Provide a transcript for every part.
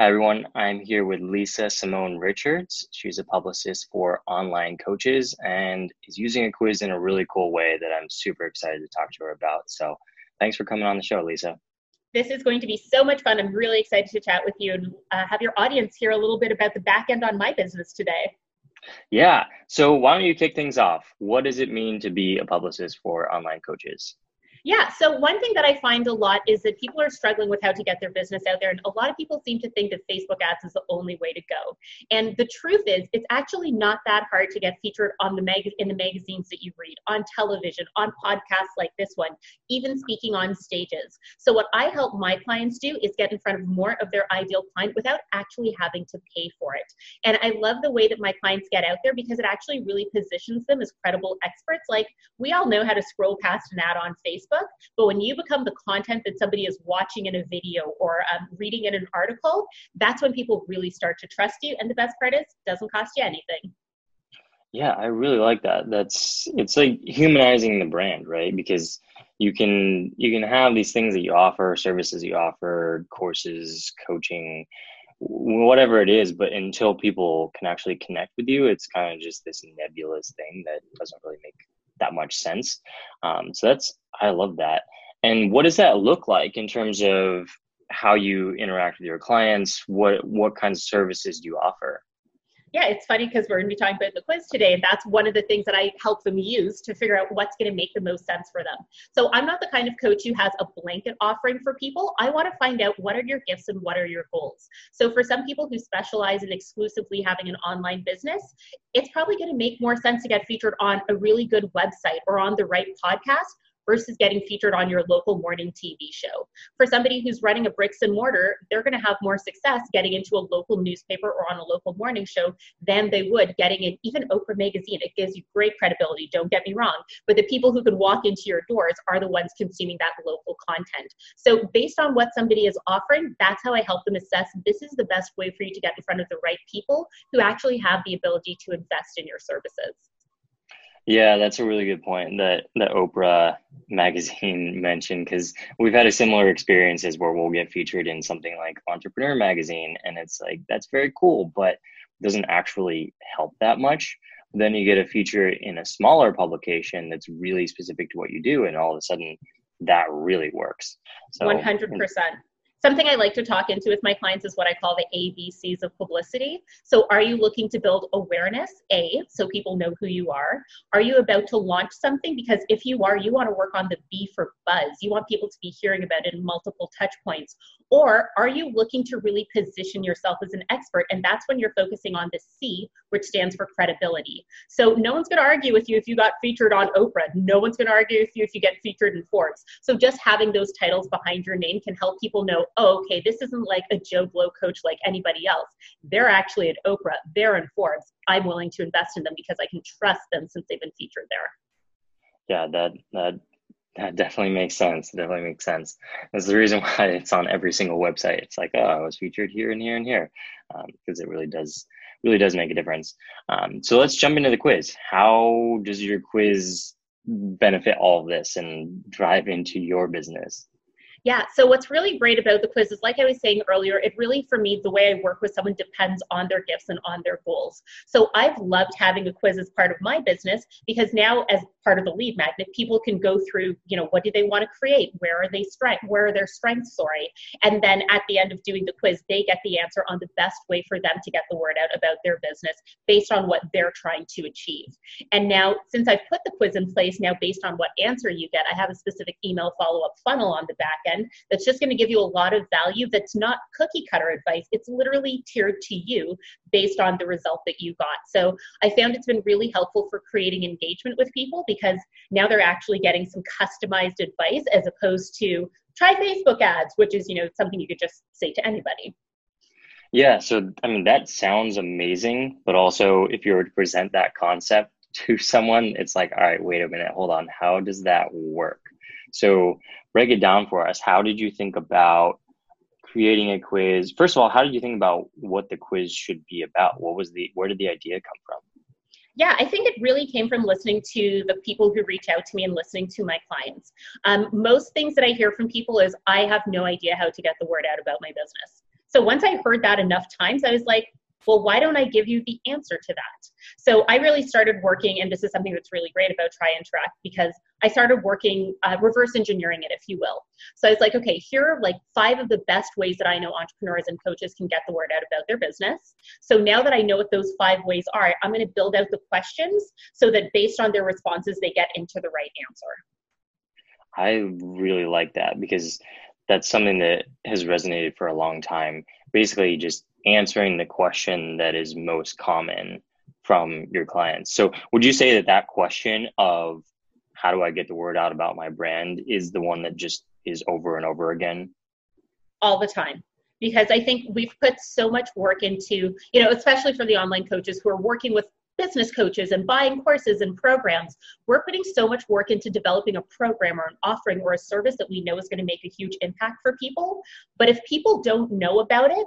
Hi, everyone. I'm here with Lisa Simone Richards. She's a publicist for online coaches and is using a quiz in a really cool way that I'm super excited to talk to her about. So, thanks for coming on the show, Lisa. This is going to be so much fun. I'm really excited to chat with you and uh, have your audience hear a little bit about the back end on my business today. Yeah. So, why don't you kick things off? What does it mean to be a publicist for online coaches? Yeah. So one thing that I find a lot is that people are struggling with how to get their business out there. And a lot of people seem to think that Facebook ads is the only way to go. And the truth is, it's actually not that hard to get featured on the mag- in the magazines that you read, on television, on podcasts like this one, even speaking on stages. So what I help my clients do is get in front of more of their ideal client without actually having to pay for it. And I love the way that my clients get out there because it actually really positions them as credible experts. Like we all know how to scroll past an ad on Facebook Facebook. But when you become the content that somebody is watching in a video or um, reading in an article, that's when people really start to trust you. And the best part is, it doesn't cost you anything. Yeah, I really like that. That's it's like humanizing the brand, right? Because you can you can have these things that you offer, services you offer, courses, coaching, whatever it is, but until people can actually connect with you, it's kind of just this nebulous thing that doesn't really make that much sense. Um, so that's I love that. And what does that look like in terms of how you interact with your clients? What what kinds of services do you offer? Yeah, it's funny because we're going to be talking about the quiz today, and that's one of the things that I help them use to figure out what's going to make the most sense for them. So I'm not the kind of coach who has a blanket offering for people. I want to find out what are your gifts and what are your goals. So for some people who specialize in exclusively having an online business, it's probably going to make more sense to get featured on a really good website or on the right podcast versus getting featured on your local morning TV show. For somebody who's running a bricks and mortar, they're going to have more success getting into a local newspaper or on a local morning show than they would getting in even Oprah magazine. It gives you great credibility, don't get me wrong, but the people who can walk into your doors are the ones consuming that local content. So based on what somebody is offering, that's how I help them assess this is the best way for you to get in front of the right people who actually have the ability to invest in your services. Yeah, that's a really good point that that Oprah magazine mentioned because we've had a similar experiences where we'll get featured in something like Entrepreneur magazine, and it's like that's very cool, but doesn't actually help that much. Then you get a feature in a smaller publication that's really specific to what you do, and all of a sudden that really works. One hundred percent something I like to talk into with my clients is what I call the ABCs of publicity. So, are you looking to build awareness? A, so people know who you are. Are you about to launch something? Because if you are, you want to work on the B for buzz. You want people to be hearing about it in multiple touch points. Or are you looking to really position yourself as an expert? And that's when you're focusing on the C, which stands for credibility. So, no one's going to argue with you if you got featured on Oprah. No one's going to argue with you if you get featured in Forbes. So, just having those titles behind your name can help people know oh, okay, this isn't like a Joe Blow coach like anybody else. They're actually at Oprah, they're in Forbes. I'm willing to invest in them because I can trust them since they've been featured there. Yeah, that that that definitely makes sense. Definitely makes sense. That's the reason why it's on every single website. It's like, oh, I was featured here and here and here, because um, it really does really does make a difference. Um, so let's jump into the quiz. How does your quiz benefit all of this and drive into your business? Yeah. So what's really great about the quiz is, like I was saying earlier, it really, for me, the way I work with someone depends on their gifts and on their goals. So I've loved having a quiz as part of my business because now, as part of the lead magnet, people can go through, you know, what do they want to create? Where are they strength? Where are their strengths? Sorry. And then at the end of doing the quiz, they get the answer on the best way for them to get the word out about their business based on what they're trying to achieve. And now, since I've put the quiz in place, now based on what answer you get, I have a specific email follow up funnel on the back end that's just going to give you a lot of value that's not cookie cutter advice. It's literally tiered to you based on the result that you got. So I found it's been really helpful for creating engagement with people because now they're actually getting some customized advice as opposed to try Facebook ads, which is, you know, something you could just say to anybody. Yeah, so I mean that sounds amazing, but also if you were to present that concept to someone, it's like, all right, wait a minute, hold on, how does that work? So break it down for us. How did you think about creating a quiz? First of all, how did you think about what the quiz should be about? What was the where did the idea come from? Yeah, I think it really came from listening to the people who reach out to me and listening to my clients. Um, most things that I hear from people is I have no idea how to get the word out about my business. So once I heard that enough times, I was like, well, why don't I give you the answer to that? So I really started working, and this is something that's really great about Try Interact because I started working, uh, reverse engineering it, if you will. So I was like, okay, here are like five of the best ways that I know entrepreneurs and coaches can get the word out about their business. So now that I know what those five ways are, I'm going to build out the questions so that based on their responses, they get into the right answer. I really like that because that's something that has resonated for a long time. Basically, just answering the question that is most common from your clients. So, would you say that that question of how do I get the word out about my brand is the one that just is over and over again? All the time. Because I think we've put so much work into, you know, especially for the online coaches who are working with business coaches and buying courses and programs. We're putting so much work into developing a program or an offering or a service that we know is going to make a huge impact for people. But if people don't know about it,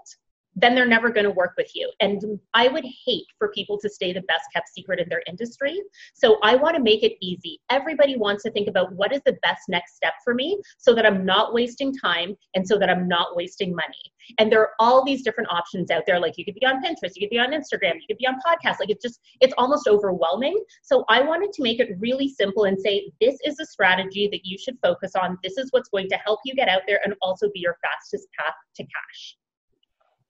then they're never going to work with you. And I would hate for people to stay the best kept secret in their industry. So I want to make it easy. Everybody wants to think about what is the best next step for me so that I'm not wasting time and so that I'm not wasting money. And there are all these different options out there. Like you could be on Pinterest, you could be on Instagram, you could be on podcasts. Like it's just, it's almost overwhelming. So I wanted to make it really simple and say, this is a strategy that you should focus on. This is what's going to help you get out there and also be your fastest path to cash.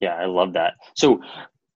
Yeah, I love that. So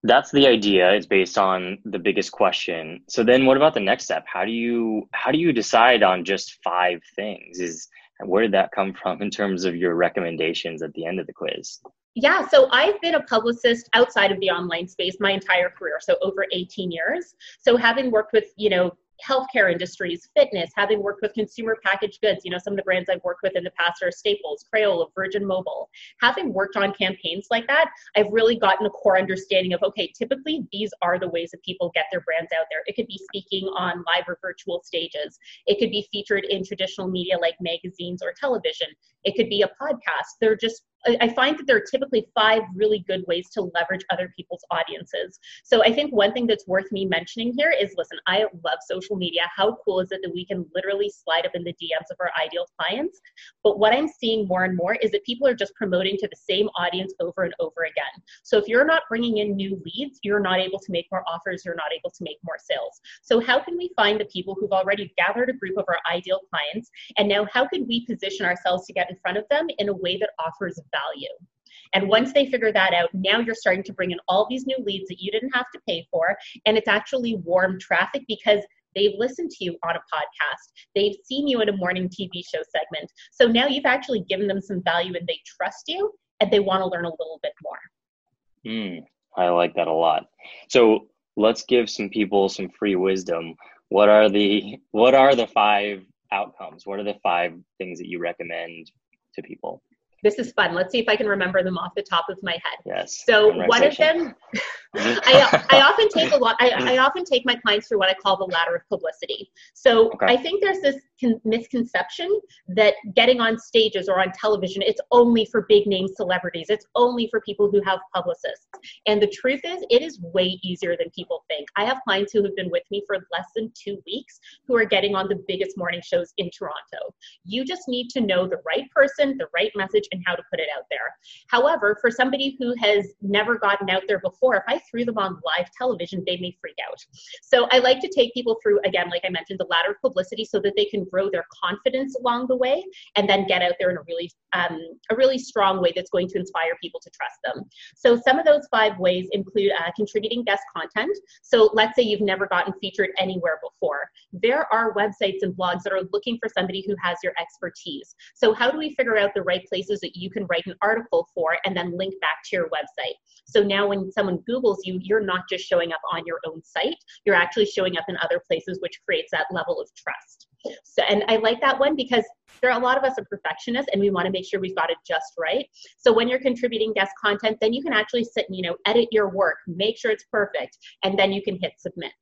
that's the idea. It's based on the biggest question. So then what about the next step? How do you how do you decide on just five things? Is where did that come from in terms of your recommendations at the end of the quiz? Yeah, so I've been a publicist outside of the online space my entire career, so over 18 years. So having worked with, you know, healthcare industries, fitness, having worked with consumer packaged goods. You know, some of the brands I've worked with in the past are Staples, Crayola, Virgin Mobile. Having worked on campaigns like that, I've really gotten a core understanding of okay, typically these are the ways that people get their brands out there. It could be speaking on live or virtual stages, it could be featured in traditional media like magazines or television, it could be a podcast. They're just I find that there are typically five really good ways to leverage other people's audiences. So I think one thing that's worth me mentioning here is listen, I love social media. How cool is it that we can literally slide up in the DMs of our ideal clients? But what I'm seeing more and more is that people are just promoting to the same audience over and over again. So if you're not bringing in new leads, you're not able to make more offers, you're not able to make more sales. So how can we find the people who've already gathered a group of our ideal clients? And now how could we position ourselves to get in front of them in a way that offers value. And once they figure that out, now you're starting to bring in all these new leads that you didn't have to pay for. And it's actually warm traffic because they've listened to you on a podcast, they've seen you in a morning TV show segment. So now you've actually given them some value and they trust you and they want to learn a little bit more. Mm, I like that a lot. So let's give some people some free wisdom. What are the what are the five outcomes? What are the five things that you recommend to people? This is fun. Let's see if I can remember them off the top of my head. Yes. So one of them, I, uh, I often take a lot. I, I often take my clients through what I call the ladder of publicity. So okay. I think there's this con- misconception that getting on stages or on television it's only for big name celebrities it's only for people who have publicists and the truth is it is way easier than people think i have clients who have been with me for less than two weeks who are getting on the biggest morning shows in toronto you just need to know the right person the right message and how to put it out there however for somebody who has never gotten out there before if i threw them on live television they may freak out. So i like to take people through again like i mentioned the ladder of publicity so that they can grow their confidence along the way and then get out there in a really um, a really strong way that's going to inspire people to trust them. So some of those five ways include uh, contributing guest content. So let's say you've never gotten featured anywhere before. There are websites and blogs that are looking for somebody who has your expertise. So how do we figure out the right places that you can write an article for and then link back to your website? So now when someone googles you you're not just showing up on your own site you're actually showing up in other places which creates that level of trust so, and I like that one because there are a lot of us are perfectionists and we want to make sure we've got it just right. So when you're contributing guest content, then you can actually sit and, you know, edit your work, make sure it's perfect, and then you can hit submit.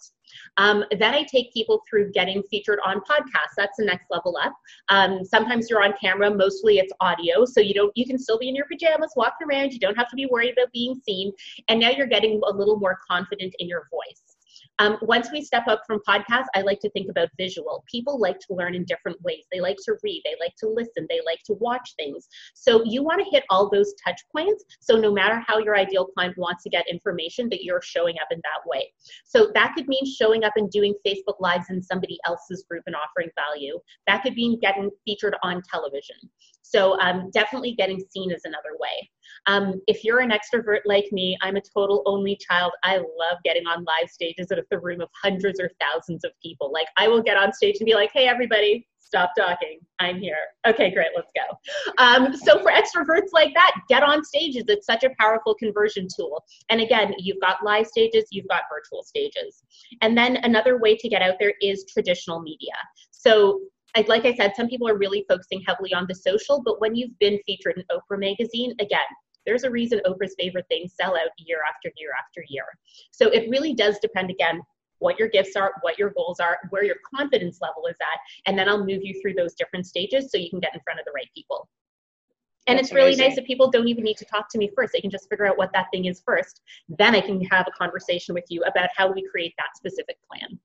Um, then I take people through getting featured on podcasts. That's the next level up. Um, sometimes you're on camera, mostly it's audio, so you don't you can still be in your pajamas walking around. You don't have to be worried about being seen. And now you're getting a little more confident in your voice. Um, once we step up from podcasts, I like to think about visual. People like to learn in different ways. They like to read, they like to listen, they like to watch things. So you want to hit all those touch points. So no matter how your ideal client wants to get information, that you're showing up in that way. So that could mean showing up and doing Facebook Lives in somebody else's group and offering value. That could mean getting featured on television. So um, definitely getting seen is another way. Um, if you're an extrovert like me, I'm a total only child. I love getting on live stages at the room of hundreds or thousands of people. Like I will get on stage and be like, "Hey, everybody, stop talking. I'm here. Okay, great, let's go. Um, so for extroverts like that, get on stages. It's such a powerful conversion tool. And again, you've got live stages, you've got virtual stages. And then another way to get out there is traditional media. So like I said, some people are really focusing heavily on the social, but when you've been featured in Oprah magazine, again, there's a reason Oprah's favorite things sell out year after year after year. So it really does depend again what your gifts are, what your goals are, where your confidence level is at, and then I'll move you through those different stages so you can get in front of the right people. And That's it's really amazing. nice that people don't even need to talk to me first. They can just figure out what that thing is first. Then I can have a conversation with you about how we create that specific plan.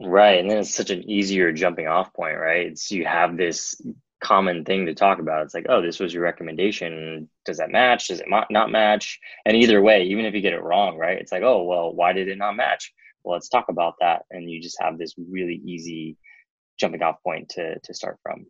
Right. And then it's such an easier jumping off point, right? It's you have this common thing to talk about. It's like, oh, this was your recommendation. Does that match? Does it not match? And either way, even if you get it wrong, right? It's like, oh, well, why did it not match? Well, let's talk about that. And you just have this really easy jumping off point to, to start from.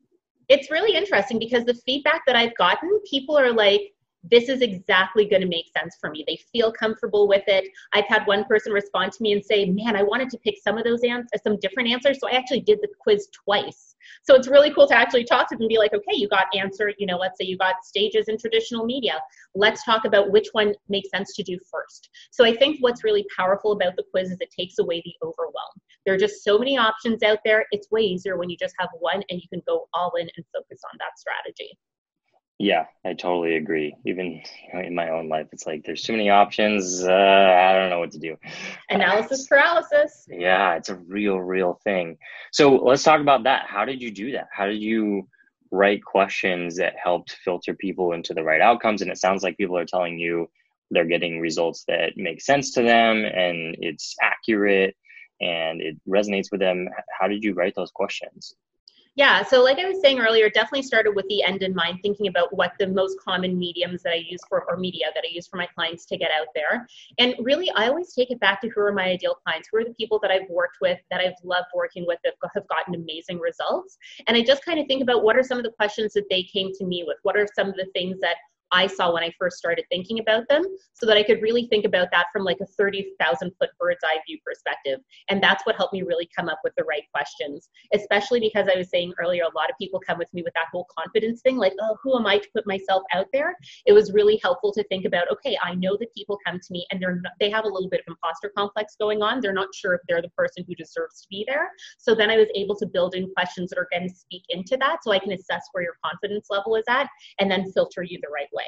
It's really interesting because the feedback that I've gotten, people are like, this is exactly going to make sense for me. They feel comfortable with it. I've had one person respond to me and say, "Man, I wanted to pick some of those answers, some different answers, so I actually did the quiz twice." So it's really cool to actually talk to them and be like, "Okay, you got answer, you know, let's say you got stages in traditional media. Let's talk about which one makes sense to do first." So I think what's really powerful about the quiz is it takes away the overwhelm. There are just so many options out there. It's way easier when you just have one and you can go all in and focus on that strategy. Yeah, I totally agree. Even you know, in my own life, it's like there's too many options. Uh, I don't know what to do. Analysis paralysis. Yeah, it's a real, real thing. So let's talk about that. How did you do that? How did you write questions that helped filter people into the right outcomes? And it sounds like people are telling you they're getting results that make sense to them and it's accurate and it resonates with them. How did you write those questions? Yeah, so like I was saying earlier, definitely started with the end in mind, thinking about what the most common mediums that I use for, or media that I use for my clients to get out there. And really, I always take it back to who are my ideal clients, who are the people that I've worked with, that I've loved working with, that have gotten amazing results. And I just kind of think about what are some of the questions that they came to me with? What are some of the things that I saw when I first started thinking about them so that I could really think about that from like a 30,000 foot bird's eye view perspective. And that's what helped me really come up with the right questions, especially because I was saying earlier, a lot of people come with me with that whole confidence thing, like, oh, who am I to put myself out there? It was really helpful to think about, okay, I know that people come to me and they're not, they have a little bit of imposter complex going on. They're not sure if they're the person who deserves to be there. So then I was able to build in questions that are going to speak into that so I can assess where your confidence level is at and then filter you the right way.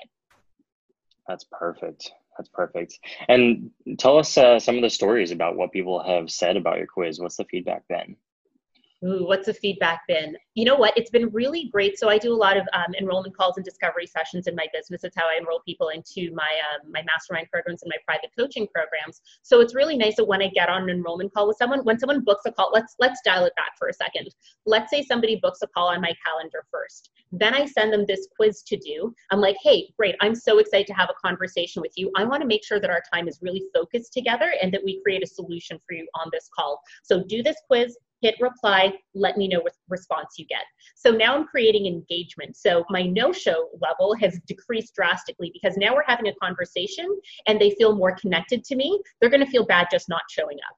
That's perfect. That's perfect. And tell us uh, some of the stories about what people have said about your quiz. What's the feedback been? Ooh, what's the feedback been? You know what? It's been really great. So I do a lot of um, enrollment calls and discovery sessions in my business. It's how I enroll people into my um, my mastermind programs and my private coaching programs. So it's really nice that when I get on an enrollment call with someone, when someone books a call, let's let's dial it back for a second. Let's say somebody books a call on my calendar first. Then I send them this quiz to do. I'm like, hey, great! I'm so excited to have a conversation with you. I want to make sure that our time is really focused together and that we create a solution for you on this call. So do this quiz hit reply, let me know what response you get. So now I'm creating engagement. So my no show level has decreased drastically because now we're having a conversation and they feel more connected to me. They're going to feel bad just not showing up.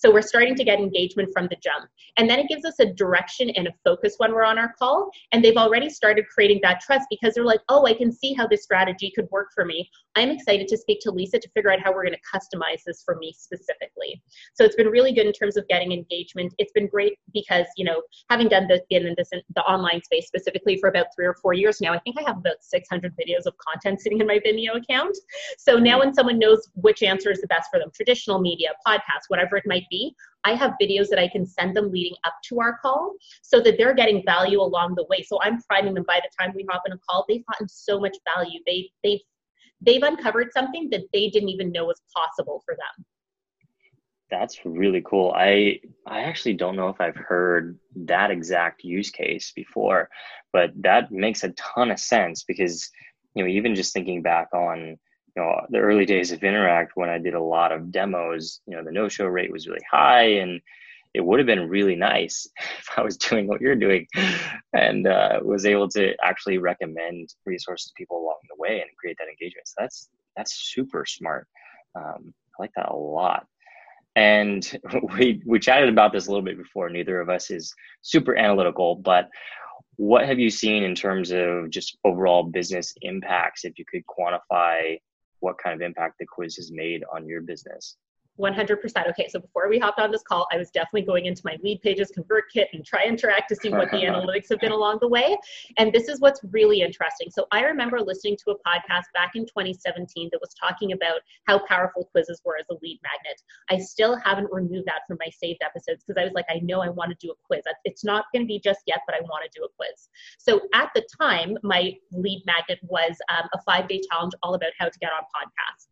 So we're starting to get engagement from the jump. And then it gives us a direction and a focus when we're on our call. And they've already started creating that trust because they're like, oh, I can see how this strategy could work for me. I'm excited to speak to Lisa to figure out how we're going to customize this for me specifically. So it's been really good in terms of getting engagement. It's been great because, you know, having done this in this the online space specifically for about three or four years now, I think I have about 600 videos of content sitting in my Vimeo account. So now when someone knows which answer is the best for them, traditional media, podcast, whatever it might be, I have videos that I can send them leading up to our call so that they're getting value along the way. So I'm priming them by the time we hop in a call, they've gotten so much value. They they've they've uncovered something that they didn't even know was possible for them. That's really cool. I I actually don't know if I've heard that exact use case before, but that makes a ton of sense because you know even just thinking back on you know the early days of Interact when I did a lot of demos, you know the no show rate was really high and it would have been really nice if I was doing what you're doing and uh, was able to actually recommend resources to people along the way and create that engagement. So that's that's super smart. Um, I like that a lot. And we we chatted about this a little bit before. Neither of us is super analytical, but what have you seen in terms of just overall business impacts? If you could quantify what kind of impact the quiz has made on your business. 100%. Okay, so before we hopped on this call, I was definitely going into my Leadpages, ConvertKit, and try interact to see what the analytics have been along the way. And this is what's really interesting. So I remember listening to a podcast back in 2017 that was talking about how powerful quizzes were as a lead magnet. I still haven't removed that from my saved episodes because I was like, I know I want to do a quiz. It's not going to be just yet, but I want to do a quiz. So at the time, my lead magnet was um, a five day challenge all about how to get on podcasts.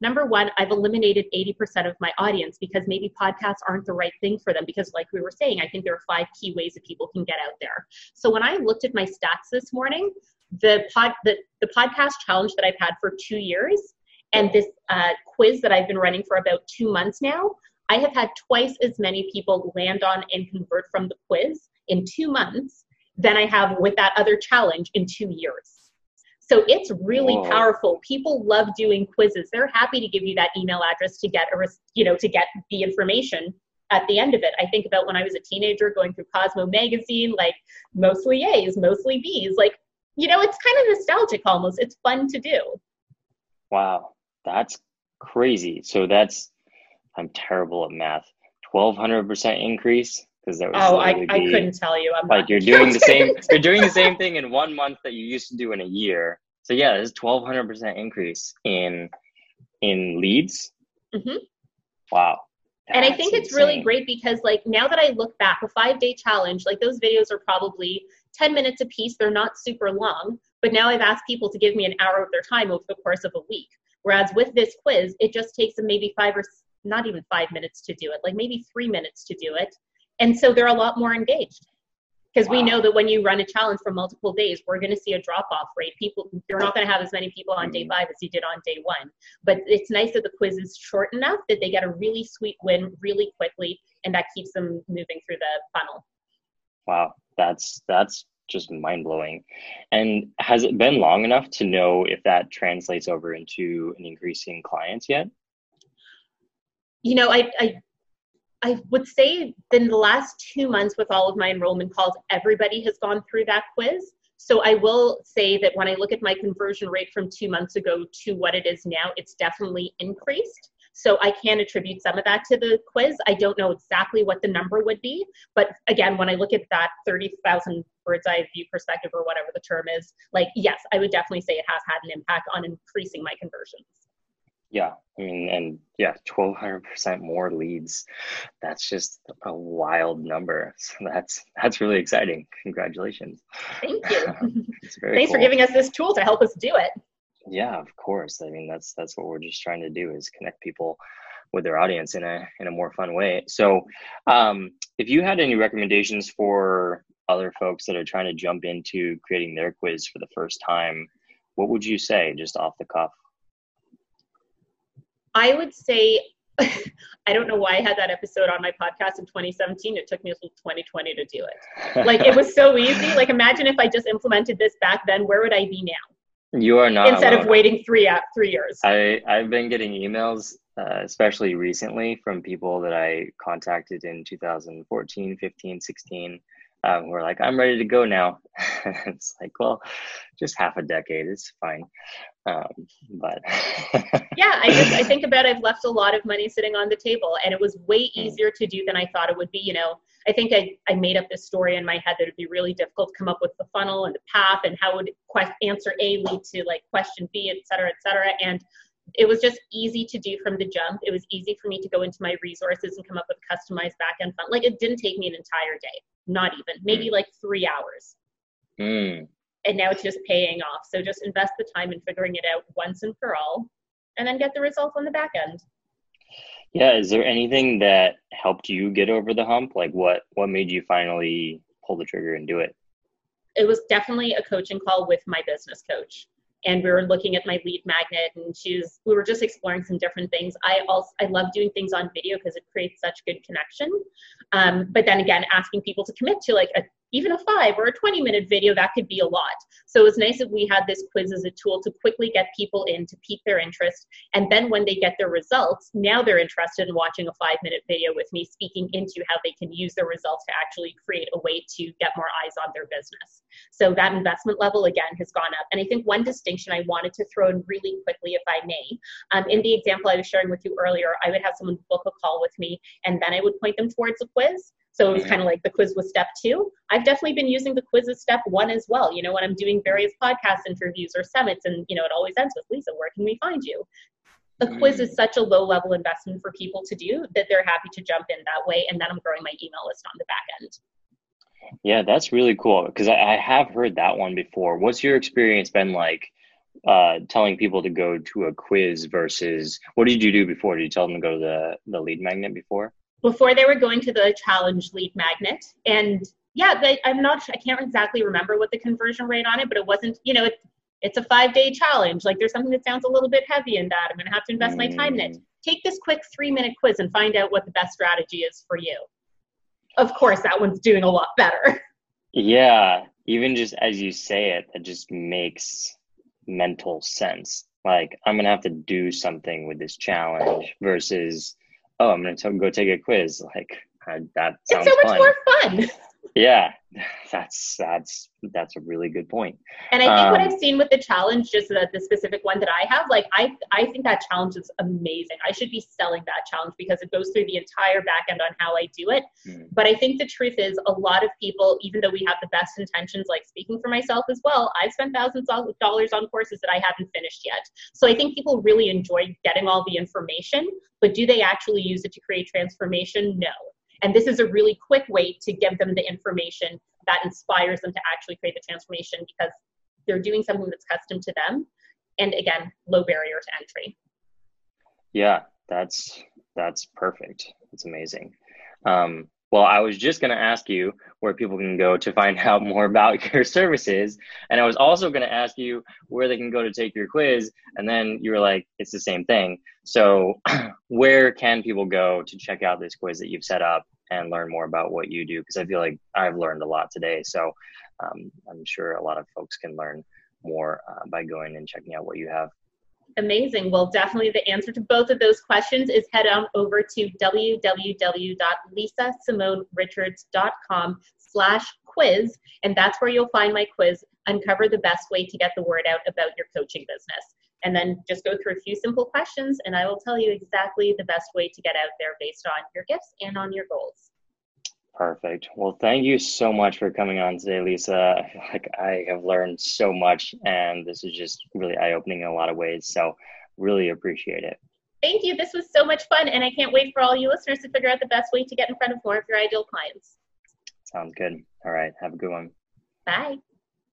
Number one, I've eliminated 80% of my audience because maybe podcasts aren't the right thing for them. Because, like we were saying, I think there are five key ways that people can get out there. So, when I looked at my stats this morning, the pod the, the podcast challenge that I've had for two years and this uh, quiz that I've been running for about two months now, I have had twice as many people land on and convert from the quiz in two months than I have with that other challenge in two years. So it's really Whoa. powerful. People love doing quizzes. They're happy to give you that email address to get a, you know, to get the information at the end of it. I think about when I was a teenager going through Cosmo magazine, like mostly A's, mostly B's. Like, you know, it's kind of nostalgic almost. It's fun to do. Wow. That's crazy. So that's, I'm terrible at math. 1200% increase because that was oh I, I couldn't tell you. I'm like you're doing the same you're doing the same thing in one month that you used to do in a year. So yeah there's 1200% increase in in leads. Mm-hmm. wow. And i think it's really great because like now that i look back a five day challenge like those videos are probably 10 minutes a piece they're not super long but now i've asked people to give me an hour of their time over the course of a week. Whereas with this quiz it just takes them maybe five or not even five minutes to do it like maybe three minutes to do it and so they're a lot more engaged. Because wow. we know that when you run a challenge for multiple days we're going to see a drop off rate. People you're not going to have as many people on day mm-hmm. five as you did on day one. But it's nice that the quiz is short enough that they get a really sweet win really quickly and that keeps them moving through the funnel. Wow. That's that's just mind blowing and has it been long enough to know if that translates over into an increasing clients yet? You know i, I I would say in the last two months with all of my enrollment calls, everybody has gone through that quiz. So I will say that when I look at my conversion rate from two months ago to what it is now, it's definitely increased. So I can attribute some of that to the quiz. I don't know exactly what the number would be, but again, when I look at that 30,000 bird's eye view perspective or whatever the term is, like yes, I would definitely say it has had an impact on increasing my conversions. Yeah, I mean, and yeah, twelve hundred percent more leads. That's just a wild number. So that's that's really exciting. Congratulations. Thank you. Thanks cool. for giving us this tool to help us do it. Yeah, of course. I mean, that's that's what we're just trying to do is connect people with their audience in a in a more fun way. So, um, if you had any recommendations for other folks that are trying to jump into creating their quiz for the first time, what would you say, just off the cuff? I would say I don't know why I had that episode on my podcast in 2017. It took me until 2020 to do it. Like it was so easy. Like imagine if I just implemented this back then, where would I be now? You are not instead alone. of waiting three three years. I I've been getting emails, uh, especially recently, from people that I contacted in 2014, 15, 16 um, we're like, I'm ready to go now. it's like, well, just half a decade, it's fine. Um, but yeah, I just I think about I've left a lot of money sitting on the table, and it was way hmm. easier to do than I thought it would be. You know, I think I I made up this story in my head that it'd be really difficult to come up with the funnel and the path and how would quest- answer A lead to like question B, et cetera, et cetera, and it was just easy to do from the jump. It was easy for me to go into my resources and come up with customized backend fun. Like it didn't take me an entire day, not even, maybe mm. like three hours. Mm. And now it's just paying off. So just invest the time in figuring it out once and for all, and then get the results on the back end. Yeah, is there anything that helped you get over the hump? Like what what made you finally pull the trigger and do it? It was definitely a coaching call with my business coach and we were looking at my lead magnet and she's we were just exploring some different things. I also i love doing things on video because it creates such good connection. Um, but then again asking people to commit to like a even a five or a 20 minute video, that could be a lot. So it was nice that we had this quiz as a tool to quickly get people in to pique their interest. And then when they get their results, now they're interested in watching a five minute video with me speaking into how they can use their results to actually create a way to get more eyes on their business. So that investment level again has gone up. And I think one distinction I wanted to throw in really quickly, if I may, um, in the example I was sharing with you earlier, I would have someone book a call with me and then I would point them towards a quiz. So it was kind of like the quiz was step two. I've definitely been using the quiz as step one as well. You know, when I'm doing various podcast interviews or summits, and you know, it always ends with Lisa, where can we find you? The quiz is mm. such a low level investment for people to do that they're happy to jump in that way. And then I'm growing my email list on the back end. Yeah, that's really cool because I, I have heard that one before. What's your experience been like uh, telling people to go to a quiz versus what did you do before? Did you tell them to go to the, the lead magnet before? Before they were going to the challenge lead magnet. And yeah they, i'm not i can't exactly remember what the conversion rate on it but it wasn't you know it, it's a five day challenge. Like there's something that sounds a little bit heavy in that i'm going to have to invest my time in it. Mm. take this quick three minute quiz and find out what the best strategy is for you. Of course that one's doing a lot better. Yeah even just as you say it that just makes mental sense. Like i'm going to have to do something with this challenge versus oh, I'm going to go take a quiz. Like uh, that sounds it's so much fun. more fun. yeah, that's that's that's a really good point. And I think um, what I've seen with the challenge, just the, the specific one that I have, like I I think that challenge is amazing. I should be selling that challenge because it goes through the entire back end on how I do it. Mm. But I think the truth is, a lot of people, even though we have the best intentions, like speaking for myself as well, I've spent thousands of dollars on courses that I haven't finished yet. So I think people really enjoy getting all the information, but do they actually use it to create transformation? No. And this is a really quick way to give them the information that inspires them to actually create the transformation because they're doing something that's custom to them. And again, low barrier to entry. Yeah, that's that's perfect. It's amazing. Um, well, I was just going to ask you where people can go to find out more about your services. And I was also going to ask you where they can go to take your quiz. And then you were like, it's the same thing. So, where can people go to check out this quiz that you've set up and learn more about what you do? Because I feel like I've learned a lot today. So, um, I'm sure a lot of folks can learn more uh, by going and checking out what you have. Amazing. Well, definitely the answer to both of those questions is head on over to www.lisasimonerichards.com slash quiz. And that's where you'll find my quiz, Uncover the Best Way to Get the Word Out About Your Coaching Business. And then just go through a few simple questions, and I will tell you exactly the best way to get out there based on your gifts and on your goals. Perfect. Well, thank you so much for coming on today, Lisa. Like I have learned so much, and this is just really eye opening in a lot of ways. So, really appreciate it. Thank you. This was so much fun, and I can't wait for all you listeners to figure out the best way to get in front of more of your ideal clients. Sounds good. All right. Have a good one. Bye.